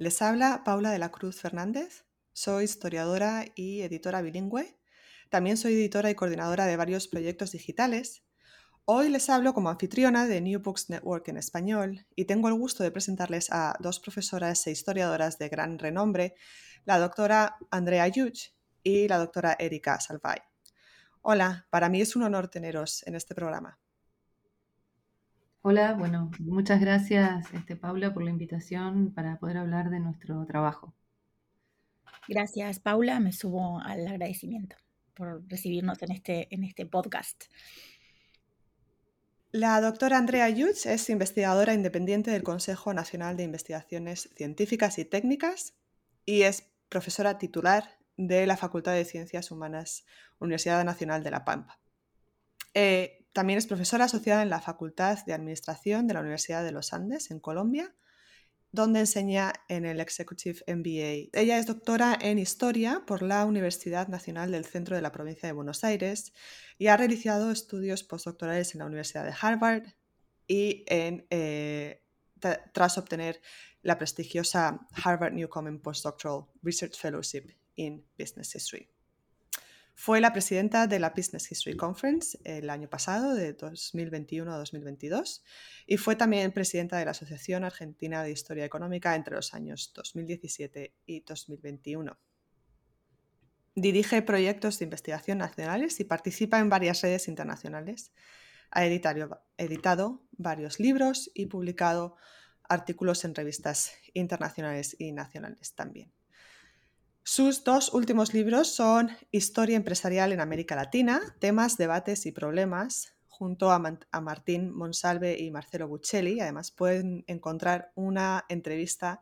Les habla Paula de la Cruz Fernández. Soy historiadora y editora bilingüe. También soy editora y coordinadora de varios proyectos digitales. Hoy les hablo como anfitriona de New Books Network en español y tengo el gusto de presentarles a dos profesoras e historiadoras de gran renombre, la doctora Andrea Yuch y la doctora Erika Salvay. Hola, para mí es un honor teneros en este programa. Hola, bueno, muchas gracias, este, Paula, por la invitación para poder hablar de nuestro trabajo. Gracias, Paula. Me subo al agradecimiento por recibirnos en este, en este podcast. La doctora Andrea Yutz es investigadora independiente del Consejo Nacional de Investigaciones Científicas y Técnicas y es profesora titular de la Facultad de Ciencias Humanas, Universidad Nacional de La Pampa. Eh, también es profesora asociada en la Facultad de Administración de la Universidad de los Andes, en Colombia, donde enseña en el Executive MBA. Ella es doctora en Historia por la Universidad Nacional del Centro de la Provincia de Buenos Aires y ha realizado estudios postdoctorales en la Universidad de Harvard y eh, tras obtener la prestigiosa Harvard Newcomen Postdoctoral Research Fellowship in Business History. Fue la presidenta de la Business History Conference el año pasado, de 2021 a 2022, y fue también presidenta de la Asociación Argentina de Historia Económica entre los años 2017 y 2021. Dirige proyectos de investigación nacionales y participa en varias redes internacionales. Ha editado, editado varios libros y publicado artículos en revistas internacionales y nacionales también. Sus dos últimos libros son Historia empresarial en América Latina, temas, debates y problemas, junto a, Martín Monsalve y Marcelo Buccelli. Además, pueden encontrar una entrevista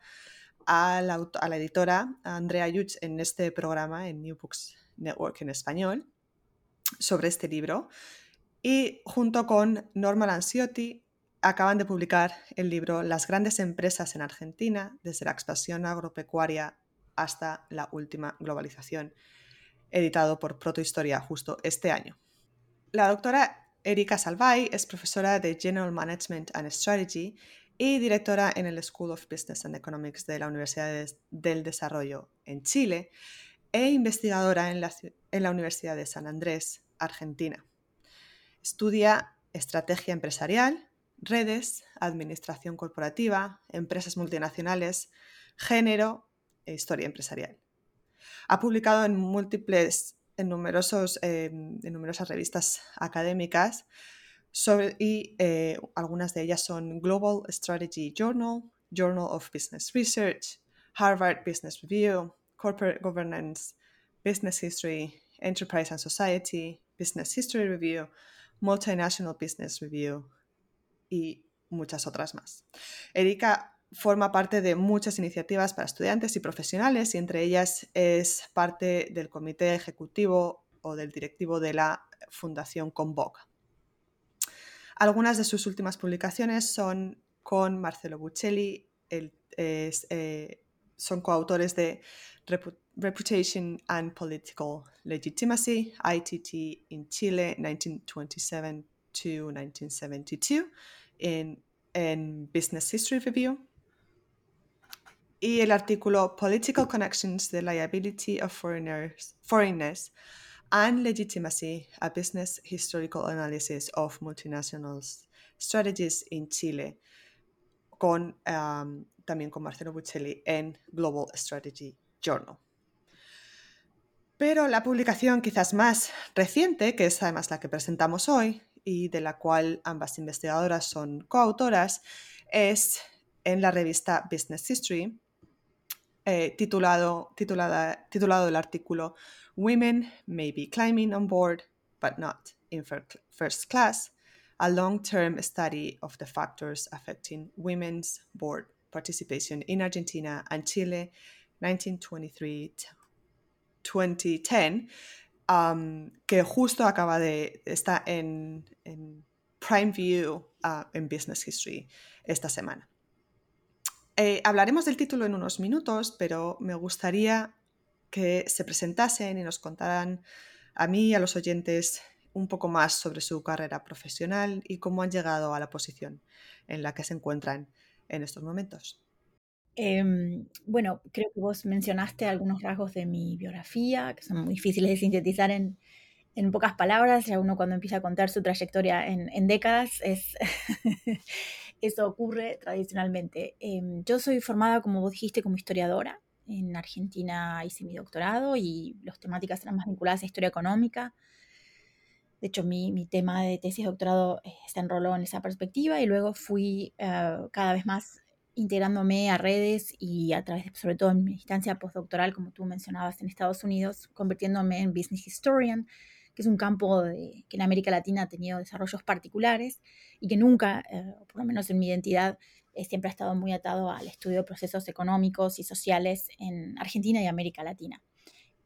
a la, editora Andrea Yuch en este programa, en New Books Network en español, sobre este libro. Y junto con Norma Lanciotti, acaban de publicar el libro Las grandes empresas en Argentina, desde la expansión agropecuaria hasta la última globalización, editado por Protohistoria justo este año. La doctora Erika Salvay es profesora de General Management and Strategy y directora en el School of Business and Economics de la Universidad del Desarrollo en Chile e investigadora en la, Universidad de San Andrés, Argentina. Estudia estrategia empresarial, redes, administración corporativa, empresas multinacionales, género historia empresarial. Ha publicado en múltiples, en, numerosos, em, en numerosas revistas académicas y eh, algunas de ellas son Global Strategy Journal, Journal of Business Research, Harvard Business Review, Corporate Governance, Business History, Enterprise and Society, Business History Review, Multinational Business Review y muchas otras más. Erika forma parte de muchas iniciativas para estudiantes y profesionales y entre ellas es parte del comité ejecutivo o del directivo de la Fundación Convoca. Algunas de sus últimas publicaciones son con Marcelo Buccelli, eh, son coautores de Reputation and Political Legitimacy, ITT in Chile, 1927 to 1972, en Business History Review, y el artículo Political Connections, the Liability of Foreigners, and Legitimacy, a Business Historical Analysis of Multinational Strategies in Chile, con, um, también con Marcelo Buccelli en Global Strategy Journal. Pero la publicación quizás más reciente, que es además la que presentamos hoy y de la cual ambas investigadoras son coautoras, es en la revista Business History, eh, titulado, titulada, titulado el artículo Women may be climbing on board, but not in first class, a long-term study of the factors affecting women's board participation in Argentina and Chile, 1923-2010, um, que justo acaba de estar en, en Prime View uh, en Business History esta semana. Eh, hablaremos del título en unos minutos, pero me gustaría que se presentasen y nos contaran a mí y a los oyentes un poco más sobre su carrera profesional y cómo han llegado a la posición en la que se encuentran en estos momentos. Em, bueno, creo que vos mencionaste algunos rasgos de mi biografía que son muy difíciles de sintetizar en, en pocas palabras. Ya uno cuando empieza a contar su trayectoria en, en décadas, es eso ocurre tradicionalmente. Em, yo soy formada, como vos dijiste, como historiadora. En Argentina hice mi doctorado y las temáticas eran más vinculadas a historia económica. De hecho, mi, mi tema de tesis de doctorado eh, se enroló en esa perspectiva y luego fui eh, cada vez más integrándome a redes y a través, de, sobre todo en mi instancia postdoctoral, como tú mencionabas en Estados Unidos, convirtiéndome en business historian, que es un campo que en América Latina ha tenido desarrollos particulares y que nunca, eh, por lo menos en mi identidad, eh, siempre ha estado muy atado al estudio de procesos económicos y sociales en Argentina y América Latina.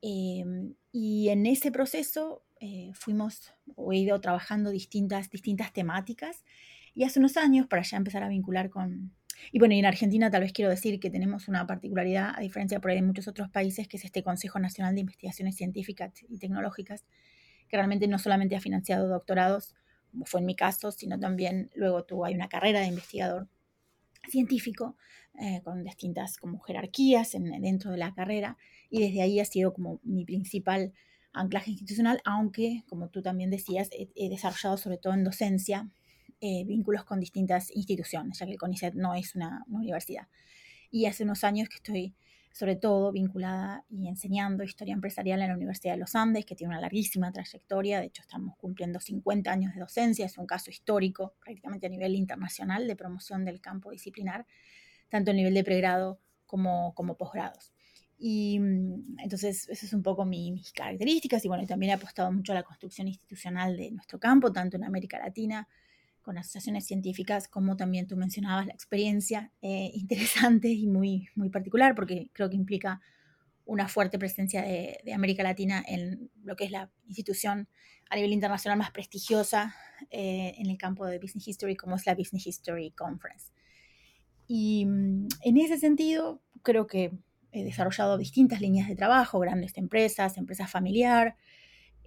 Em, y en ese proceso eh, fuimos o he ido trabajando distintas, distintas temáticas y hace unos años, para ya empezar a vincular con... Y bueno, y en Argentina tal vez quiero decir que tenemos una particularidad, a diferencia por ahí de muchos otros países, que es este Consejo Nacional de Investigaciones Científicas y Tecnológicas, que realmente no solamente ha financiado doctorados, como fue en mi caso, sino también luego tuvo hay una carrera de investigador científico eh, con distintas como jerarquías dentro de la carrera y desde ahí ha sido como mi principal anclaje institucional, aunque como tú también decías, he, desarrollado sobre todo en docencia eh, vínculos con distintas instituciones, ya que el CONICET no es una universidad. Y hace unos años que estoy sobre todo vinculada y enseñando historia empresarial en la Universidad de los Andes, que tiene una larguísima trayectoria. De hecho, estamos cumpliendo 50 años de docencia. Es un caso histórico, prácticamente a nivel internacional, de promoción del campo disciplinar, tanto a nivel de pregrado como, como posgrados. Y mm, entonces, esas es un poco mis características. Y bueno, también he apostado mucho a la construcción institucional de nuestro campo, tanto en América Latina con asociaciones científicas, como también tú mencionabas, la experiencia eh, interesante y muy, muy particular, porque creo que implica una fuerte presencia de, América Latina en lo que es la institución a nivel internacional más prestigiosa eh, en el campo de Business History, como es la Business History Conference. Y mm, en ese sentido, creo que he desarrollado distintas líneas de trabajo, grandes empresas, empresas familiar,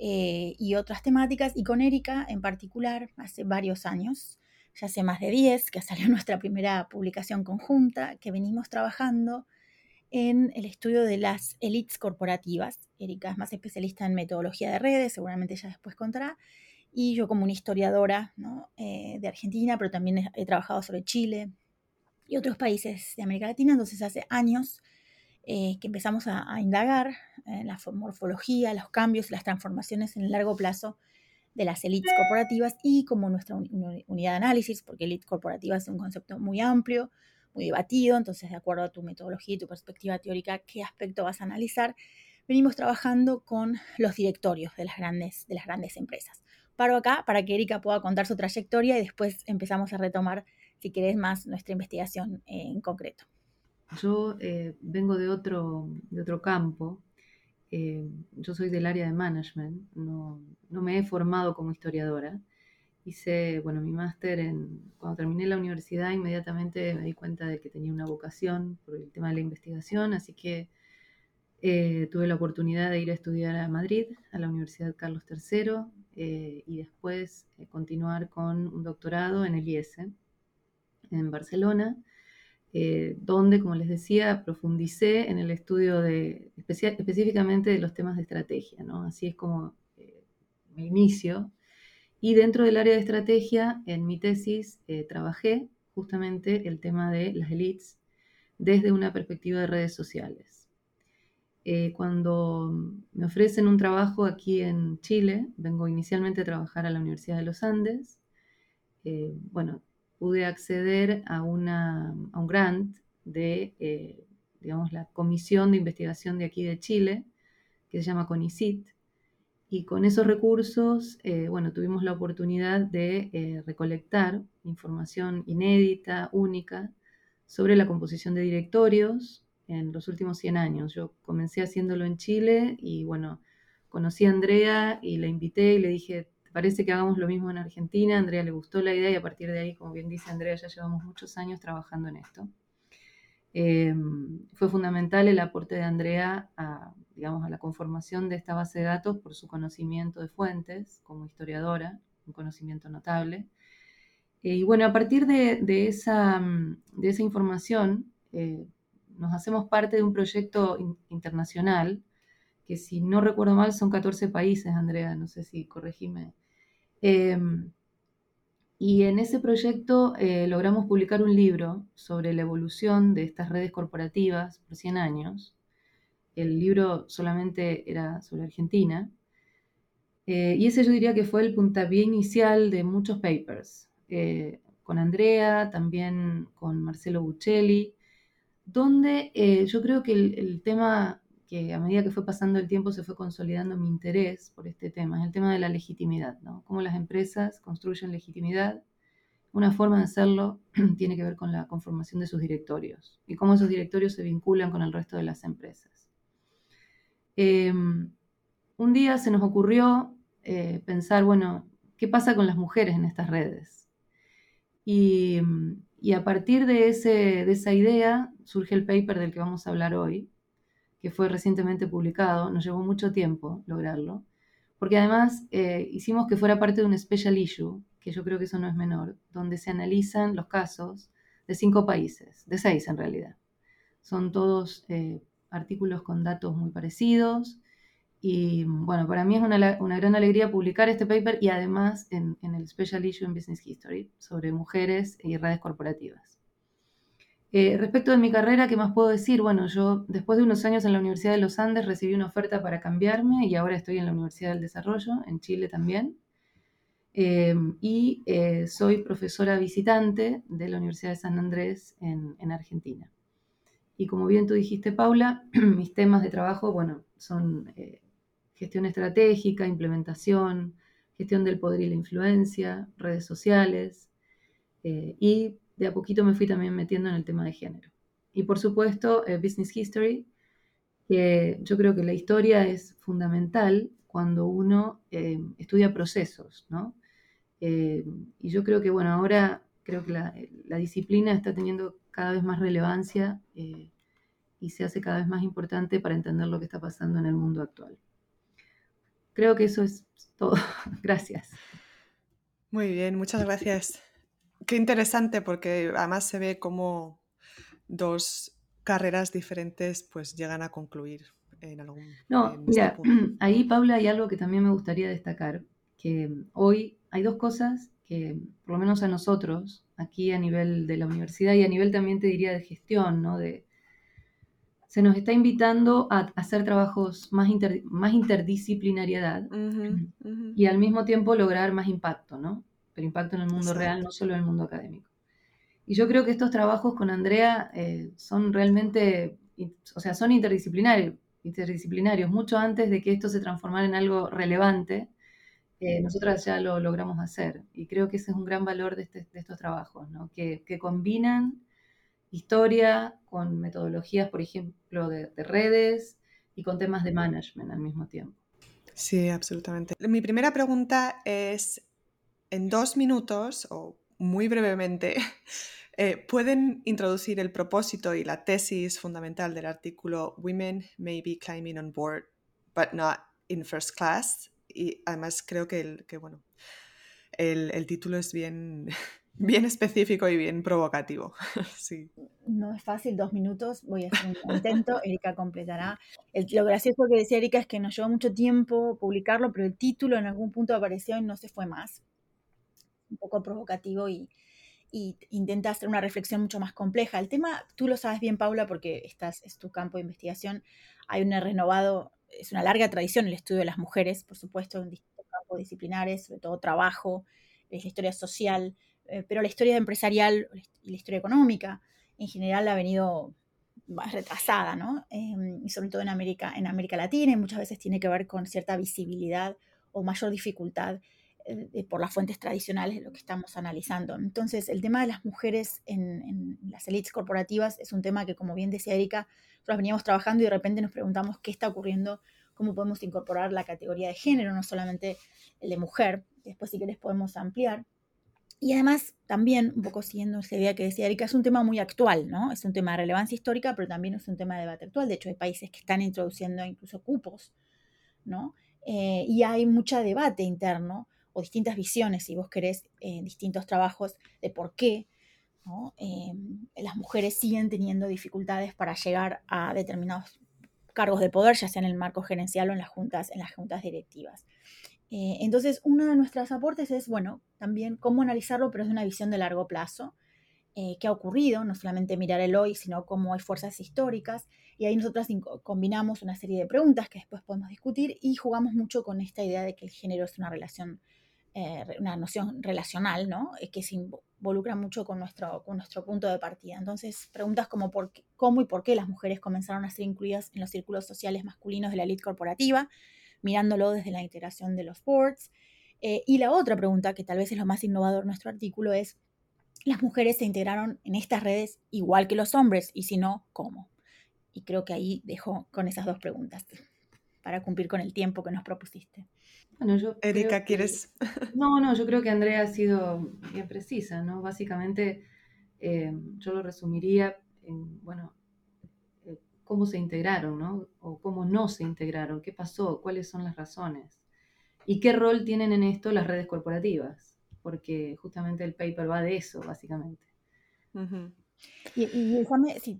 eh, y otras temáticas. Y con Erika en particular, hace varios años, ya hace más de 10, que salió nuestra primera publicación conjunta, que venimos trabajando en el estudio de las elites corporativas. Erika es más especialista en metodología de redes, seguramente ya después contará. Y yo como una historiadora eh, de Argentina, pero también he, trabajado sobre Chile y otros países de América Latina, entonces hace años eh, que empezamos a, indagar en la morfología, los cambios, las transformaciones en el largo plazo de las élites corporativas y como nuestra unidad de análisis, porque élite corporativa es un concepto muy amplio, muy debatido, entonces de acuerdo a tu metodología y tu perspectiva teórica, qué aspecto vas a analizar, venimos trabajando con los directorios de las grandes, de las grandes empresas. Paro acá para que Erika pueda contar su trayectoria y después empezamos a retomar, si querés, más nuestra investigación en concreto. Yo eh, vengo de otro, de otro campo. Eh, yo soy del área de management. No, no, me he formado como historiadora. Hice, bueno, mi máster en... Cuando terminé la universidad, inmediatamente me di cuenta de que tenía una vocación por el tema de la investigación, así que eh, tuve la oportunidad de ir a estudiar a Madrid, a la Universidad Carlos III, y después continuar con un doctorado en el IESE, en Barcelona eh, donde, como les decía, profundicé en el estudio de, específicamente de los temas de estrategia. Así es como mi inicio. Y dentro del área de estrategia, en mi tesis, eh, trabajé justamente el tema de las elites desde una perspectiva de redes sociales. Eh, cuando me ofrecen un trabajo aquí en Chile, vengo inicialmente a trabajar a la Universidad de los Andes, eh, bueno, pude acceder a, una, a un grant de, eh, digamos, la Comisión de Investigación de aquí de Chile, que se llama CONICIT, y con esos recursos, bueno, tuvimos la oportunidad de recolectar información inédita, única, sobre la composición de directorios en los últimos 100 años. Yo comencé haciéndolo en Chile y bueno, conocí a Andrea y la invité y le dije, ¿te parece que hagamos lo mismo en Argentina? A Andrea le gustó la idea y a partir de ahí, como bien dice Andrea, ya llevamos muchos años trabajando en esto. Em, fue fundamental el aporte de Andrea a, digamos, a la conformación de esta base de datos por su conocimiento de fuentes como historiadora, un conocimiento notable. Eh, y bueno, a partir de, esa, de esa, información, eh, nos hacemos parte de un proyecto internacional, que si no recuerdo mal son 14 países, Andrea, no sé si corregime. Em, y en ese proyecto eh, logramos publicar un libro sobre la evolución de estas redes corporativas por 100 años. El libro solamente era sobre Argentina. y ese yo diría que fue el puntapié inicial de muchos papers. Eh, con Andrea, también con Marcelo Buccelli, donde eh, yo creo que el, tema a medida que fue pasando el tiempo se fue consolidando mi interés por este tema, el tema de la legitimidad, ¿no? Cómo las empresas construyen legitimidad. Una forma de hacerlo tiene que ver con la conformación de sus directorios y cómo esos directorios se vinculan con el resto de las empresas. Em, un día se nos ocurrió eh, pensar, bueno, ¿qué pasa con las mujeres en estas redes? Y, a partir de, esa idea surge el paper del que vamos a hablar hoy, que fue recientemente publicado, nos llevó mucho tiempo lograrlo, porque además eh, hicimos que fuera parte de un special issue, que yo creo que eso no es menor, donde se analizan los casos de cinco países, de seis en realidad. Son todos eh, artículos con datos muy parecidos, y bueno, para mí es una, gran alegría publicar este paper y además en, el Special Issue in Business History sobre mujeres y redes corporativas. Eh, respecto de mi carrera, ¿qué más puedo decir? Bueno, yo después de unos años en la Universidad de los Andes recibí una oferta para cambiarme y ahora estoy en la Universidad del Desarrollo, en Chile también. Eh, y eh, soy profesora visitante de la Universidad de San Andrés en, en Argentina. Y como bien tú dijiste, Paula, mis temas de trabajo, bueno, son gestión estratégica, implementación, gestión del poder y la influencia, redes sociales, y de a poquito me fui también metiendo en el tema de género. Y por supuesto, eh, Business History, yo creo que la historia es fundamental cuando uno eh, estudia procesos, ¿no? y yo creo que, bueno, ahora creo que la, la, disciplina está teniendo cada vez más relevancia y se hace cada vez más importante para entender lo que está pasando en el mundo actual. Creo que eso es todo. Gracias. Muy bien, muchas gracias. Qué interesante porque además se ve cómo dos carreras diferentes pues llegan a concluir en algún No, este mira, ahí Paula hay algo que también me gustaría destacar, que hoy hay dos cosas que por lo menos a nosotros, aquí a nivel de la universidad y a nivel también te diría de gestión, ¿no? De, se nos está invitando a hacer trabajos más, más interdisciplinariedad y al mismo tiempo lograr más impacto, ¿no? Pero impacto en el mundo real, no solo en el mundo académico. Y yo creo que estos trabajos con Andrea eh, son realmente, o sea, son interdisciplinarios, interdisciplinarios, mucho antes de que esto se transformara en algo relevante. Eh, nosotras ya lo logramos hacer. Y creo que ese es un gran valor de, este, estos trabajos, ¿no? que, que combinan historia, con metodologías, por ejemplo, de, redes y con temas de management al mismo tiempo. Sí, absolutamente. Mi primera pregunta es, en dos minutos o muy brevemente, eh, ¿pueden introducir el propósito y la tesis fundamental del artículo Women may be climbing on board, but not in first class? Y además creo que, el, que bueno, el, el título es bien Bien específico y bien provocativo. sí. No es fácil, dos minutos, voy a hacer un intento, Erika completará. lo gracioso que decía Erika es que nos llevó mucho tiempo publicarlo, pero el título en algún punto apareció y no se fue más. Un poco provocativo y, y hacer una reflexión mucho más compleja. El tema, tú lo sabes bien, Paula, porque estás, es tu campo de investigación, hay un renovado, es una larga tradición el estudio de las mujeres, por supuesto, en distintos campos disciplinares, sobre todo trabajo, la historia social, eh, pero la historia empresarial y la historia económica en general ha venido más retrasada, ¿no? Em, y sobre todo en América, en América Latina, y muchas veces tiene que ver con cierta visibilidad o mayor dificultad eh, por las fuentes tradicionales de lo que estamos analizando. Entonces, el tema de las mujeres en, las élites corporativas es un tema que, como bien decía Erika, nosotros veníamos trabajando y de repente nos preguntamos qué está ocurriendo, cómo podemos incorporar la categoría de género, no solamente el de mujer. Después, si querés, podemos ampliar. Y además, también, un poco siguiendo esa idea que decía Erika, es un tema muy actual, ¿no? Es un tema de relevancia histórica, pero también es un tema de debate actual. De hecho, hay países que están introduciendo incluso cupos, ¿no? Eh, y hay mucho debate interno o distintas visiones, si vos querés, distintos trabajos de por qué em, las mujeres siguen teniendo dificultades para llegar a determinados cargos de poder, ya sea en el marco gerencial o en las juntas, en las juntas directivas. Eh, entonces, uno de nuestros aportes es, bueno, también cómo analizarlo, pero es una visión de largo plazo. Eh, qué ha ocurrido, no solamente mirar el hoy, sino cómo hay fuerzas históricas. Y ahí nosotras combinamos una serie de preguntas que después podemos discutir y jugamos mucho con esta idea de que el género es una relación eh, una noción relacional, ¿no? Eh, que se involucra mucho con nuestro, con nuestro punto de partida. Entonces, preguntas como por cómo y por qué las mujeres comenzaron a ser incluidas en los círculos sociales masculinos de la elite corporativa, mirándolo desde la integración de los boards. Eh, y la otra pregunta, que tal vez es lo más innovador de nuestro artículo, es, ¿las mujeres se integraron en estas redes igual que los hombres? Y si no, ¿cómo? Y creo que ahí dejo con esas dos preguntas para cumplir con el tiempo que nos propusiste. Bueno, yo Erika, ¿quieres? No, no, yo creo que Andrea ha sido bien precisa, ¿no? Básicamente, eh, yo lo resumiría en, bueno, eh, cómo se integraron, ¿no? O cómo no se integraron, qué pasó, cuáles son las razones. Y qué rol tienen en esto las redes corporativas, porque justamente el paper va de eso, básicamente. Y,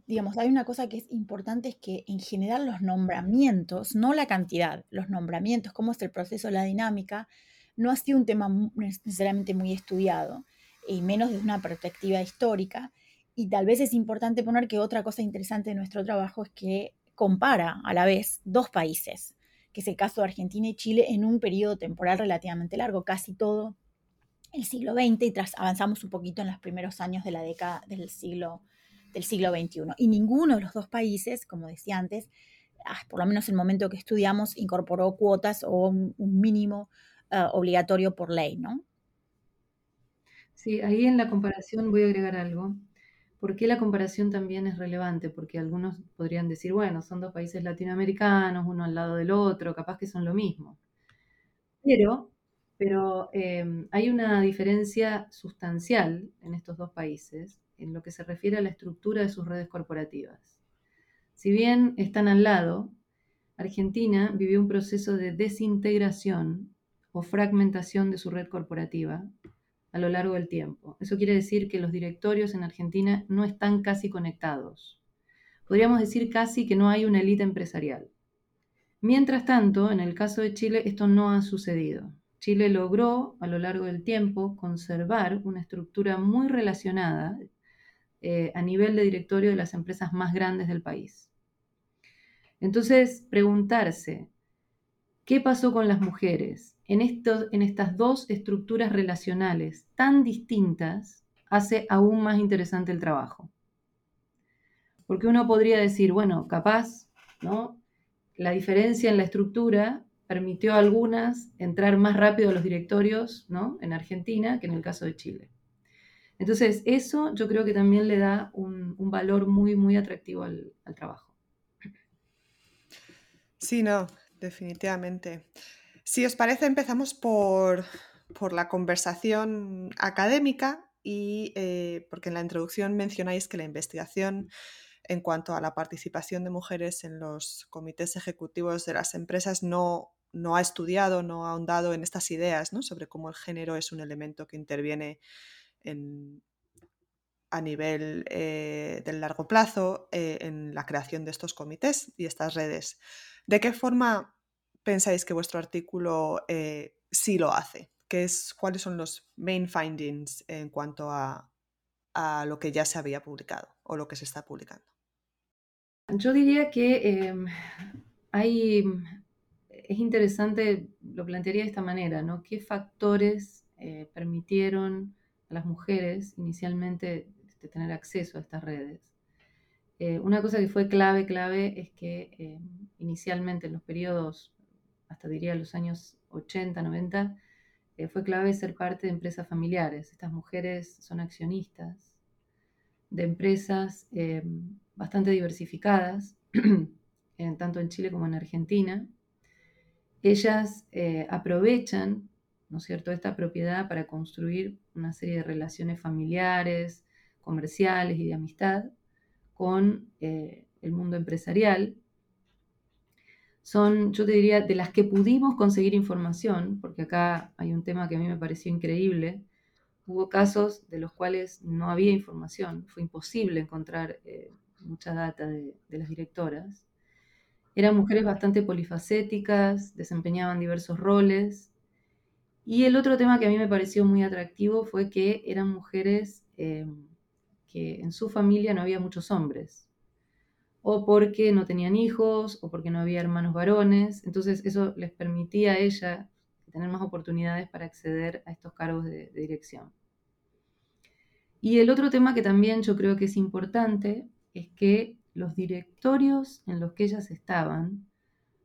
digamos, hay una cosa que es importante, es que en general los nombramientos, no la cantidad, los nombramientos, cómo es el proceso, la dinámica, no ha sido un tema necesariamente muy estudiado, y menos desde una perspectiva histórica. Y tal vez es importante poner que otra cosa interesante de nuestro trabajo es que compara a la vez dos países, que es el caso de Argentina y Chile, en un periodo temporal relativamente largo, casi todo el siglo XX y tras avanzamos un poquito en los primeros años de la década del siglo, del siglo XXI. Y ninguno de los dos países, como decía antes, ah, por lo menos en el momento que estudiamos, incorporó cuotas o un, mínimo ah, obligatorio por ley, ¿no? Sí, ahí en la comparación voy a agregar algo. ¿Por qué la comparación también es relevante? Porque algunos podrían decir, bueno, son dos países latinoamericanos, uno al lado del otro, capaz que son lo mismo. Pero pero em, hay una diferencia sustancial en estos dos países en lo que se refiere a la estructura de sus redes corporativas. Si bien están al lado, Argentina vivió un proceso de desintegración o fragmentación de su red corporativa a lo largo del tiempo. Eso quiere decir que los directorios en Argentina no están casi conectados. Podríamos decir casi que no hay una élite empresarial. Mientras tanto, en el caso de Chile, esto no ha sucedido. Chile logró a lo largo del tiempo conservar una estructura muy relacionada eh, a nivel de directorio de las empresas más grandes del país. Entonces, preguntarse, ¿qué pasó con las mujeres en, en estas dos estructuras relacionales tan distintas hace aún más interesante el trabajo? Porque uno podría decir, bueno, capaz, ¿no? La diferencia en la estructura permitió a algunas entrar más rápido a los directorios ¿no? en Argentina que en el caso de Chile. Entonces, eso yo creo que también le da un, valor muy, muy atractivo al, trabajo. Sí, no, definitivamente. Si os parece, empezamos por, la conversación académica y eh, porque en la introducción mencionáis que la investigación en cuanto a la participación de mujeres en los comités ejecutivos de las empresas no no ha estudiado, no ha ahondado en estas ideas ¿no? sobre cómo el género es un elemento que interviene a nivel eh, del largo plazo eh, en la creación de estos comités y estas redes. ¿De qué forma pensáis que vuestro artículo eh, sí lo hace? ¿Qué es, ¿Cuáles son los main findings en cuanto a, a lo que ya se había publicado o lo que se está publicando? Yo diría que em, hay, es interesante, lo plantearía de esta manera, ¿no? ¿Qué factores eh, permitieron a las mujeres inicialmente este, tener acceso a estas redes? Eh, una cosa que fue clave, clave, es que em, inicialmente en los periodos, hasta diría los años 80, 90, eh, fue clave ser parte de empresas familiares. Estas mujeres son accionistas de empresas em, bastante diversificadas, tanto en Chile como en Argentina. Ellas eh, aprovechan, ¿no es cierto?, esta propiedad para construir una serie de relaciones familiares, comerciales y de amistad con eh, el mundo empresarial. Son, yo te diría, de las que pudimos conseguir información, porque acá hay un tema que a mí me pareció increíble, hubo casos de los cuales no había información, fue imposible encontrar eh, mucha data de, las directoras. Eran mujeres bastante polifacéticas, desempeñaban diversos roles. Y el otro tema que a mí me pareció muy atractivo fue que eran mujeres eh, que en su familia no había muchos hombres, o porque no tenían hijos, o porque no había hermanos varones. Entonces eso les permitía a ella tener más oportunidades para acceder a estos cargos de dirección. Y el otro tema que también yo creo que es importante es que los directorios en los que ellas estaban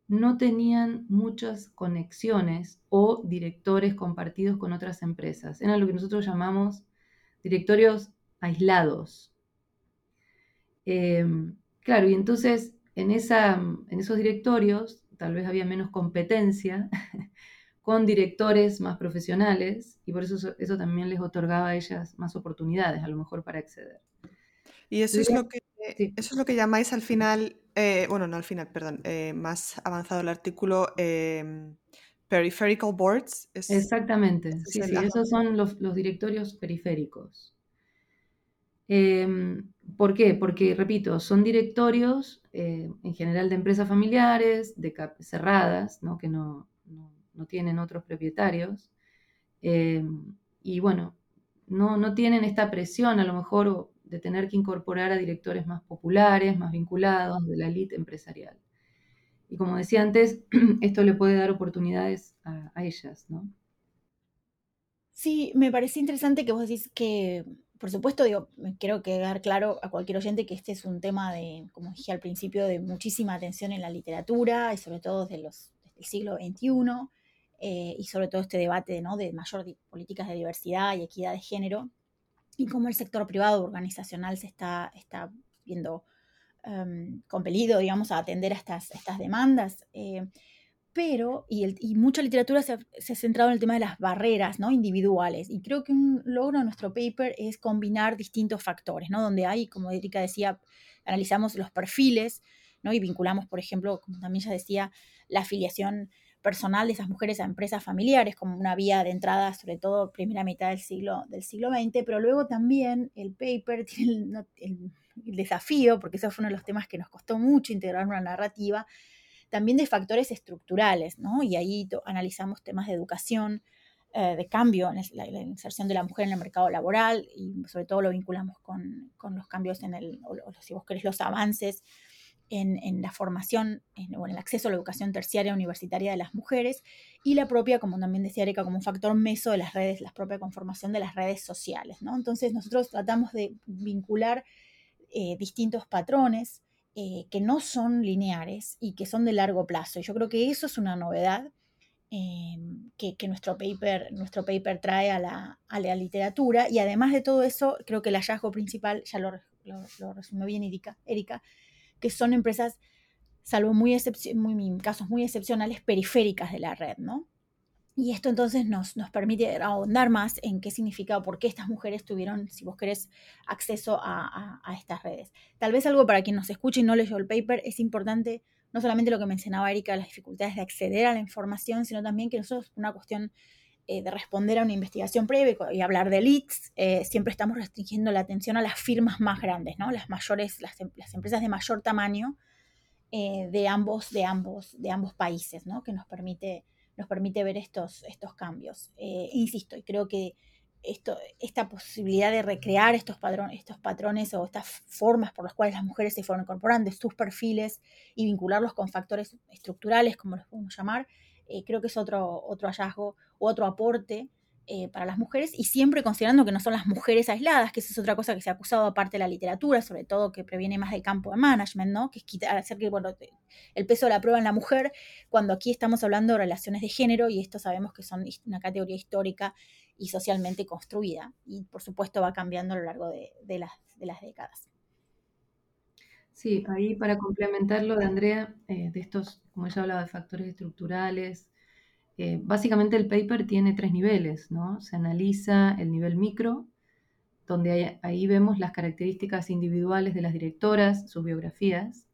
no tenían muchas conexiones o directores compartidos con otras empresas. Eran lo que nosotros llamamos directorios aislados. Em, claro, y entonces en, esa, en esos directorios tal vez había menos competencia con directores más profesionales y por eso eso también les otorgaba a ellas más oportunidades a lo mejor para acceder. Y eso es lo que eso es lo que llamáis al final, eh, bueno, no al final, perdón, eh, más avanzado el artículo, peripheral boards. Exactamente, sí, sí, esos son los, directorios periféricos. Em, ¿Por qué? Porque, repito, son directorios eh, en general de empresas familiares, de cerradas, ¿no? que no, no, tienen otros propietarios. Em, y bueno, no, no, tienen esta presión a lo mejor de tener que incorporar a directores más populares, más vinculados de la élite empresarial. Y como decía antes, esto le puede dar oportunidades a, ellas, ¿no? Sí, me parece interesante que vos decís que, por supuesto, digo, quiero quedar claro a cualquier oyente que este es un tema de, como dije al principio, de muchísima atención en la literatura y sobre todo desde, los, desde el siglo XXI eh, y sobre todo este debate ¿no? de mayor políticas de diversidad y equidad de género y cómo el sector privado organizacional se está, está viendo em, compelido, digamos, a atender a estas, estas demandas. Eh, pero, y, mucha literatura se ha, centrado en el tema de las barreras ¿no? individuales. Y creo que un logro de nuestro paper es combinar distintos factores, ¿no? donde hay, como Erika decía, analizamos los perfiles ¿no? y vinculamos, por ejemplo, como también ya decía, la afiliación personal de esas mujeres a empresas familiares como una vía de entrada, sobre todo primera mitad del siglo, del siglo XX, pero luego también el paper tiene el, desafío, porque eso fue uno de los temas que nos costó mucho integrar una narrativa, también de factores estructurales, ¿no? Y ahí analizamos temas de educación, eh, de cambio en la, inserción de la mujer en el mercado laboral y sobre todo lo vinculamos con, con los cambios en el, o, si vos querés, los avances en, la formación en, en el acceso a la educación terciaria universitaria de las mujeres y la propia, como también decía Erika, como un factor meso de las redes, la propia conformación de las redes sociales. ¿no? Entonces nosotros tratamos de vincular eh, distintos patrones eh, que no son lineares y que son de largo plazo. Y yo creo que eso es una novedad em, que, nuestro, paper, nuestro paper trae a la, a la, literatura. Y además de todo eso, creo que el hallazgo principal, ya lo, lo, lo resumió bien Erika, Erika que son empresas, salvo muy, muy casos muy excepcionales, periféricas de la red, ¿no? Y esto entonces nos, nos permite ahondar más en qué significa por qué estas mujeres tuvieron, si vos querés, acceso a, estas redes. Tal vez algo para quien nos escuche y no leyó el paper, es importante no solamente lo que mencionaba Erika, las dificultades de acceder a la información, sino también que nosotros, una cuestión eh, de responder a una investigación previa y hablar de leaks, eh, siempre estamos restringiendo la atención a las firmas más grandes, ¿no? Las mayores, las, em, empresas de mayor tamaño eh, de, ambos, de, ambos, de ambos países, ¿no? Que nos permite, nos permite ver estos, estos cambios. insisto, y creo que esto, esta posibilidad de recrear estos, patrones, estos patrones o estas formas por las cuales las mujeres se fueron incorporando, sus perfiles y vincularlos con factores estructurales, como los podemos llamar, eh, creo que es otro, otro hallazgo otro aporte eh, para las mujeres y siempre considerando que no son las mujeres aisladas, que esa es otra cosa que se ha acusado aparte de la literatura, sobre todo que previene más del campo de management, ¿no? que es quitar, hacer que bueno, el peso de la prueba en la mujer, cuando aquí estamos hablando de relaciones de género y esto sabemos que son una categoría histórica y socialmente construida y por supuesto va cambiando a lo largo de, las, de las décadas. Sí, ahí para complementar lo de Andrea, eh, de estos, como ella hablaba de factores estructurales, eh, básicamente el paper tiene tres niveles, ¿no? Se analiza el nivel micro, donde ahí vemos las características individuales de las directoras, sus biografías.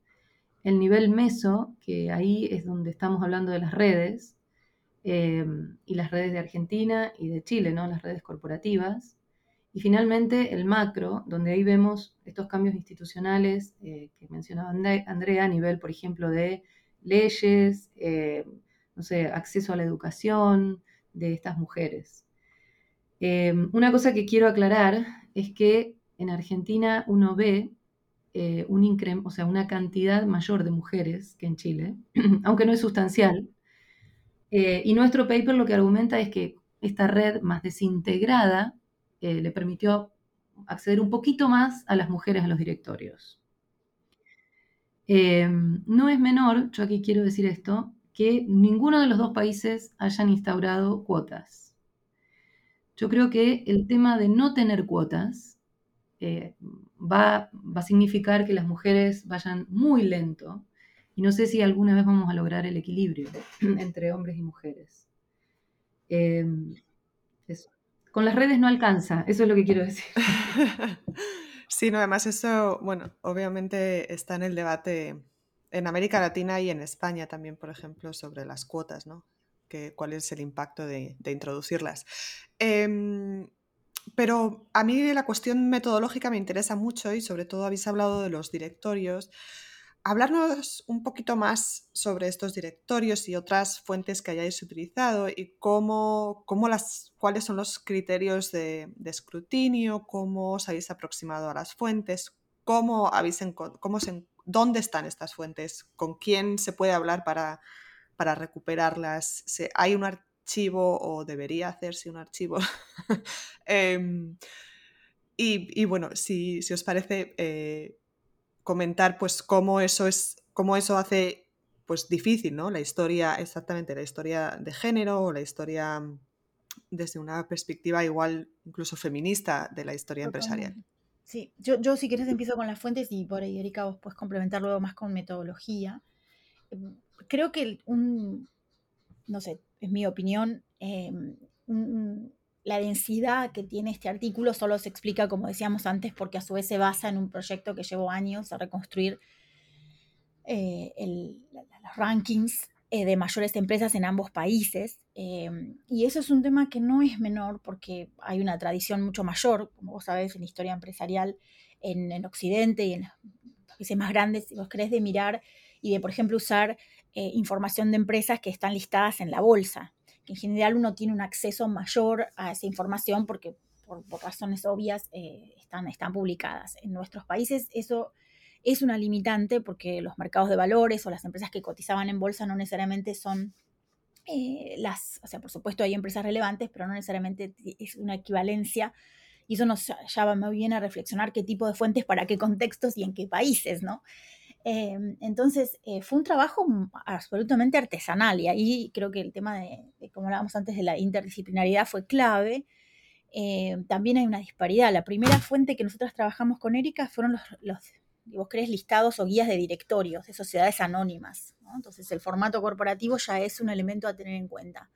El nivel meso, que ahí es donde estamos hablando de las redes, eh, y las redes de Argentina y de Chile, ¿no? Las redes corporativas. Y finalmente el macro, donde ahí vemos estos cambios institucionales eh, que mencionaba Andrea a nivel, por ejemplo, de leyes, eh, no sé, acceso a la educación de estas mujeres. Eh, una cosa que quiero aclarar es que en Argentina uno ve un o sea, una cantidad mayor de mujeres que en Chile, aunque no es sustancial. y nuestro paper lo que argumenta es que esta red más desintegrada eh, le permitió acceder un poquito más a las mujeres en los directorios. Eh, no es menor, yo aquí quiero decir esto, que ninguno de los dos países hayan instaurado cuotas. Yo creo que el tema de no tener cuotas eh, va, va, a significar que las mujeres vayan muy lento y no sé si alguna vez vamos a lograr el equilibrio entre hombres y mujeres. eso. Con las redes no alcanza, eso es lo que quiero decir. sí, no, además eso, bueno, obviamente está en el debate en América Latina y en España también, por ejemplo, sobre las cuotas, ¿no? ¿Cuál es el impacto de, introducirlas? Em, pero a mí la cuestión metodológica me interesa mucho y sobre todo habéis hablado de los directorios hablarnos un poquito más sobre estos directorios y otras fuentes que hayáis utilizado y cómo, cómo las, cuáles son los criterios de, escrutinio, cómo os habéis aproximado a las fuentes, cómo habéis cómo dónde están estas fuentes, con quién se puede hablar para, para recuperarlas, ¿hay un archivo o debería hacerse un archivo? Em, y, bueno, si, os parece, eh, comentar pues cómo eso es, cómo eso hace pues difícil, ¿no? La historia, exactamente, la historia de género o la historia mm, desde una perspectiva igual incluso feminista de la historia empresarial. Sí, yo, yo si quieres empiezo con las fuentes y por ahí Erika vos puedes complementar luego más con metodología. Em, creo que un, no sé, es mi opinión, em, un, la densidad que tiene este artículo solo se explica, como decíamos antes, porque a su vez se basa en un proyecto que llevó años a reconstruir eh, los rankings eh, de mayores empresas en ambos países. Em, y eso es un tema que no es menor porque hay una tradición mucho mayor, como vos sabés, en historia empresarial en, Occidente y en los países más grandes, si vos querés, de mirar y de, por ejemplo, usar eh, información de empresas que están listadas en la bolsa en general uno tiene un acceso mayor a esa información porque por, razones obvias eh, están, están publicadas. En nuestros países eso es una limitante porque los mercados de valores o las empresas que cotizaban en bolsa no necesariamente son eh, las, o sea, por supuesto hay empresas relevantes, pero no necesariamente es una equivalencia y eso nos llama muy bien a reflexionar qué tipo de fuentes, para qué contextos y en qué países, ¿no? Em, entonces, eh, fue un trabajo absolutamente artesanal y ahí creo que el tema de, como hablábamos antes, de la interdisciplinaridad fue clave. Em, también hay una disparidad. La primera fuente que nosotros trabajamos con Erika fueron los, los vos crees, listados o guías de directorios de sociedades anónimas. Entonces, el formato corporativo ya es un elemento a tener en cuenta.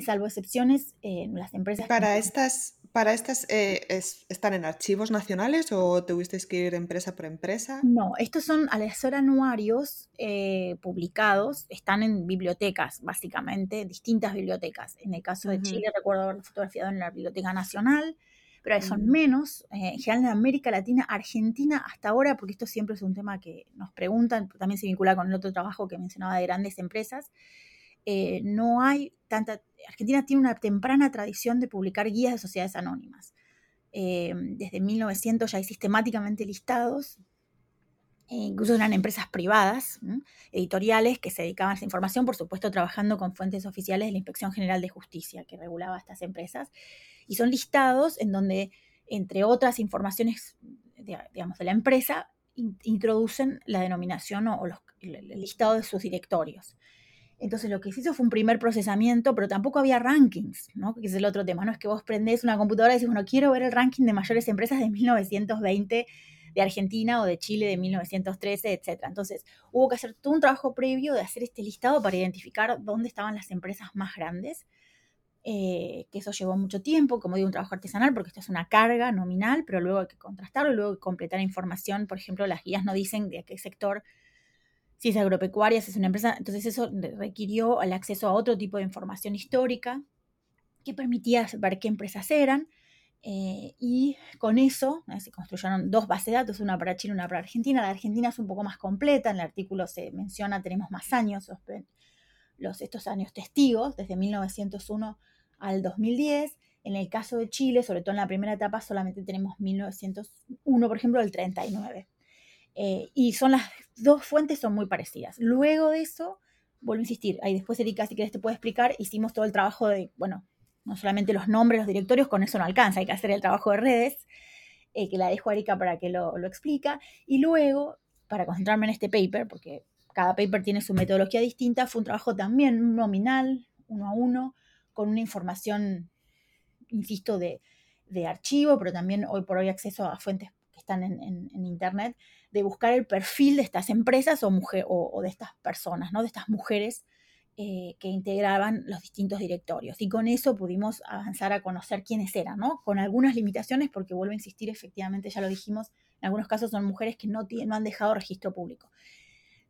Salvo excepciones, eh, las empresas... Para estas, para estas eh, ¿están en archivos nacionales o tuvisteis que ir empresa por empresa? No, estos son al ser anuarios eh, publicados, están en bibliotecas, básicamente, distintas bibliotecas. En el caso de Chile, recuerdo haberlo fotografiado en la Biblioteca Nacional, pero son menos, en general en América Latina, Argentina hasta ahora, porque esto siempre es un tema que nos preguntan, también se vincula con el otro trabajo que mencionaba de grandes empresas, no hay tanta Argentina tiene una temprana tradición de publicar guías de sociedades anónimas. Eh, desde 1900 ya hay sistemáticamente listados, e incluso eran empresas privadas, editoriales, que se dedicaban a esa información, por supuesto trabajando con fuentes oficiales de la Inspección General de Justicia, que regulaba estas empresas. Y son listados en donde, entre otras informaciones digamos, de la empresa, introducen la denominación o, el listado de sus directorios. Entonces lo que se hizo fue un primer procesamiento, pero tampoco había rankings, ¿no? Que es el otro tema, ¿no? Es que vos prendés una computadora y decís, bueno, quiero ver el ranking de mayores empresas de 1920 de Argentina o de Chile de 1913, etc. Entonces hubo que hacer todo un trabajo previo de hacer este listado para identificar dónde estaban las empresas más grandes, eh, que eso llevó mucho tiempo, como digo, un trabajo artesanal, porque esto es una carga nominal, pero luego hay que contrastarlo, luego hay que completar información, por ejemplo, las guías no dicen de qué sector si es agropecuaria, si es una empresa, entonces eso requirió el acceso a otro tipo de información histórica que permitía ver qué empresas eran. Eh, y con eso eh, se construyeron dos bases de datos, una para Chile y una para Argentina. La Argentina es un poco más completa, en el artículo se menciona, tenemos más años, los, estos años testigos, desde 1901 al 2010. En el caso de Chile, sobre todo en la primera etapa, solamente tenemos 1901, por ejemplo, del 39. Eh, y son las dos fuentes son muy parecidas. Luego de eso, vuelvo a insistir, ahí después Erika, si quieres te puedo explicar, hicimos todo el trabajo de, bueno, no solamente los nombres, los directorios, con eso no alcanza, hay que hacer el trabajo de redes, eh, que la dejo a Erika para que lo, lo explica. Y luego, para concentrarme en este paper, porque cada paper tiene su metodología distinta, fue un trabajo también nominal, uno a uno, con una información, insisto, de, de archivo, pero también hoy por hoy acceso a fuentes que están en, en Internet, de buscar el perfil de estas empresas o, mujer, o, de estas personas, ¿no? de estas mujeres eh, que integraban los distintos directorios. Y con eso pudimos avanzar a conocer quiénes eran, ¿no? con algunas limitaciones, porque vuelvo a insistir, efectivamente, ya lo dijimos, en algunos casos son mujeres que no, no han dejado registro público.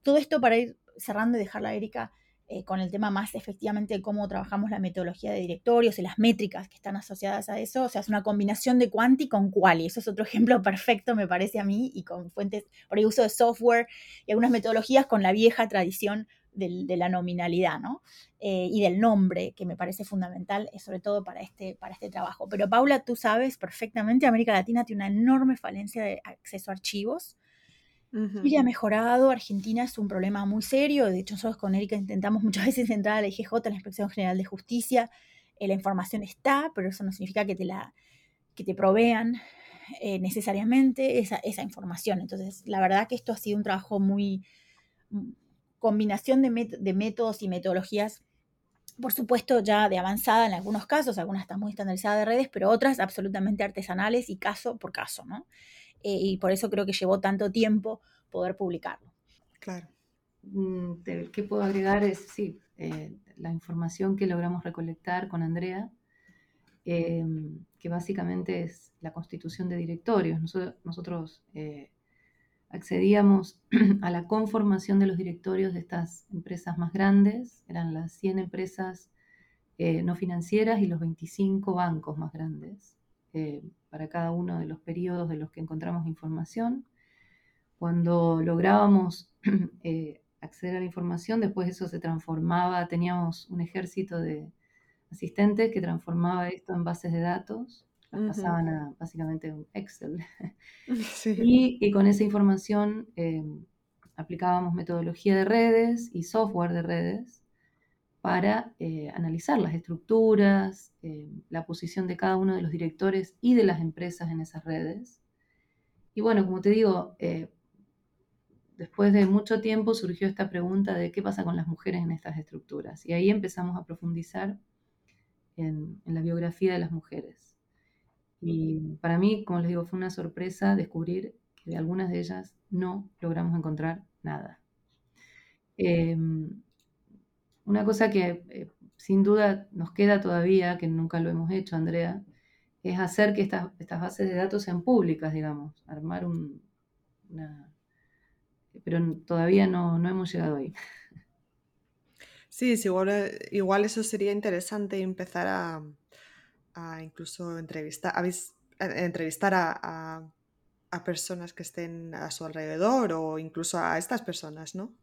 Todo esto para ir cerrando y dejarla a Erika eh, con el tema más efectivamente de cómo trabajamos la metodología de directorios y las métricas que están asociadas a eso. O sea, es una combinación de quanti con quali. Eso es otro ejemplo perfecto, me parece a mí, y con fuentes, por el uso de software y algunas metodologías con la vieja tradición de la nominalidad, ¿no? Eh, y del nombre, que me parece fundamental, eh, sobre todo para este, para este trabajo. Pero Paula, tú sabes perfectamente, América Latina tiene una enorme falencia de acceso a archivos Chile ha mejorado, Argentina es un problema muy serio, de hecho nosotros con Erika intentamos muchas veces entrar a la IGJ, la Inspección General de Justicia, eh, la información está, pero eso no significa que te, la, que te provean eh, necesariamente esa, esa, información. Entonces, la verdad que esto ha sido un trabajo muy, mm, combinación de, de métodos y metodologías por supuesto ya de avanzada en algunos casos, algunas están muy estandarizadas de redes, pero otras absolutamente artesanales y caso por caso, ¿no? Eh, y por eso creo que llevó tanto tiempo poder publicarlo. Claro. Mm, ¿Qué puedo agregar? Es, sí, eh, la información que logramos recolectar con Andrea, em, que básicamente es la constitución de directorios. Nosotros, eh, accedíamos a la conformación de los directorios de estas empresas más grandes, eran las 100 empresas no financieras y los 25 bancos más grandes para cada uno de los periodos de los que encontramos información. Cuando lográbamos eh, acceder a la información, después eso se transformaba, teníamos un ejército de asistentes que transformaba esto en bases de datos, las pasaban a básicamente un Excel. Y, con esa información eh, aplicábamos metodología de redes y software de redes para eh, analizar las estructuras, eh, la posición de cada uno de los directores y de las empresas en esas redes. Y bueno, como te digo, eh, después de mucho tiempo surgió esta pregunta de qué pasa con las mujeres en estas estructuras. Y ahí empezamos a profundizar en, la biografía de las mujeres. Y para mí, como les digo, fue una sorpresa descubrir que de algunas de ellas no logramos encontrar nada. Em, una cosa que eh, sin duda nos queda todavía, que nunca lo hemos hecho, Andrea, es hacer que estas, estas bases de datos sean públicas, digamos, armar un, una... Pero todavía no, no hemos llegado ahí. Sí, sí igual, eh, igual, eso sería interesante empezar a, incluso entrevistar, a, entrevistar a, a, personas que estén a su alrededor o incluso a estas personas, ¿no?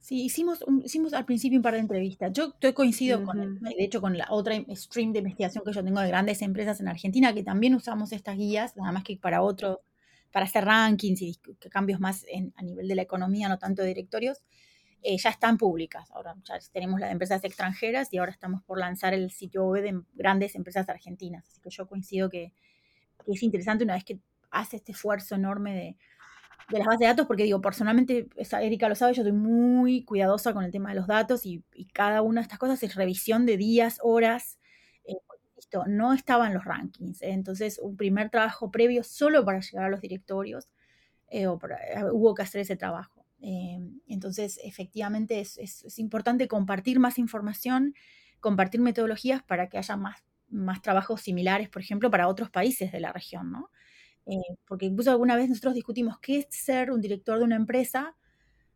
Sí, hicimos, hicimos al principio un par de entrevistas. Yo, yo coincido con, de hecho, con la otra stream de investigación que yo tengo de grandes empresas en Argentina, que también usamos estas guías, nada más que para otro, para hacer rankings y cambios más a nivel de la economía, no tanto de directorios, eh, ya están públicas. Ahora ya tenemos las empresas extranjeras y ahora estamos por lanzar el sitio web de grandes empresas argentinas. Así que yo coincido que, que es interesante una vez que hace este esfuerzo enorme de de las bases de datos, porque digo, personalmente, Erika lo sabe, yo estoy muy cuidadosa con el tema de los datos y, cada una de estas cosas es revisión de días, horas. Eh, no estaban los rankings. ¿eh? entonces, un primer trabajo previo solo para llegar a los directorios, eh, hubo que hacer ese trabajo. entonces, efectivamente, es, es, importante compartir más información, compartir metodologías para que haya más, más trabajos similares, por ejemplo, para otros países de la región, ¿no? Eh, porque incluso alguna vez nosotros discutimos qué es ser un director de una empresa,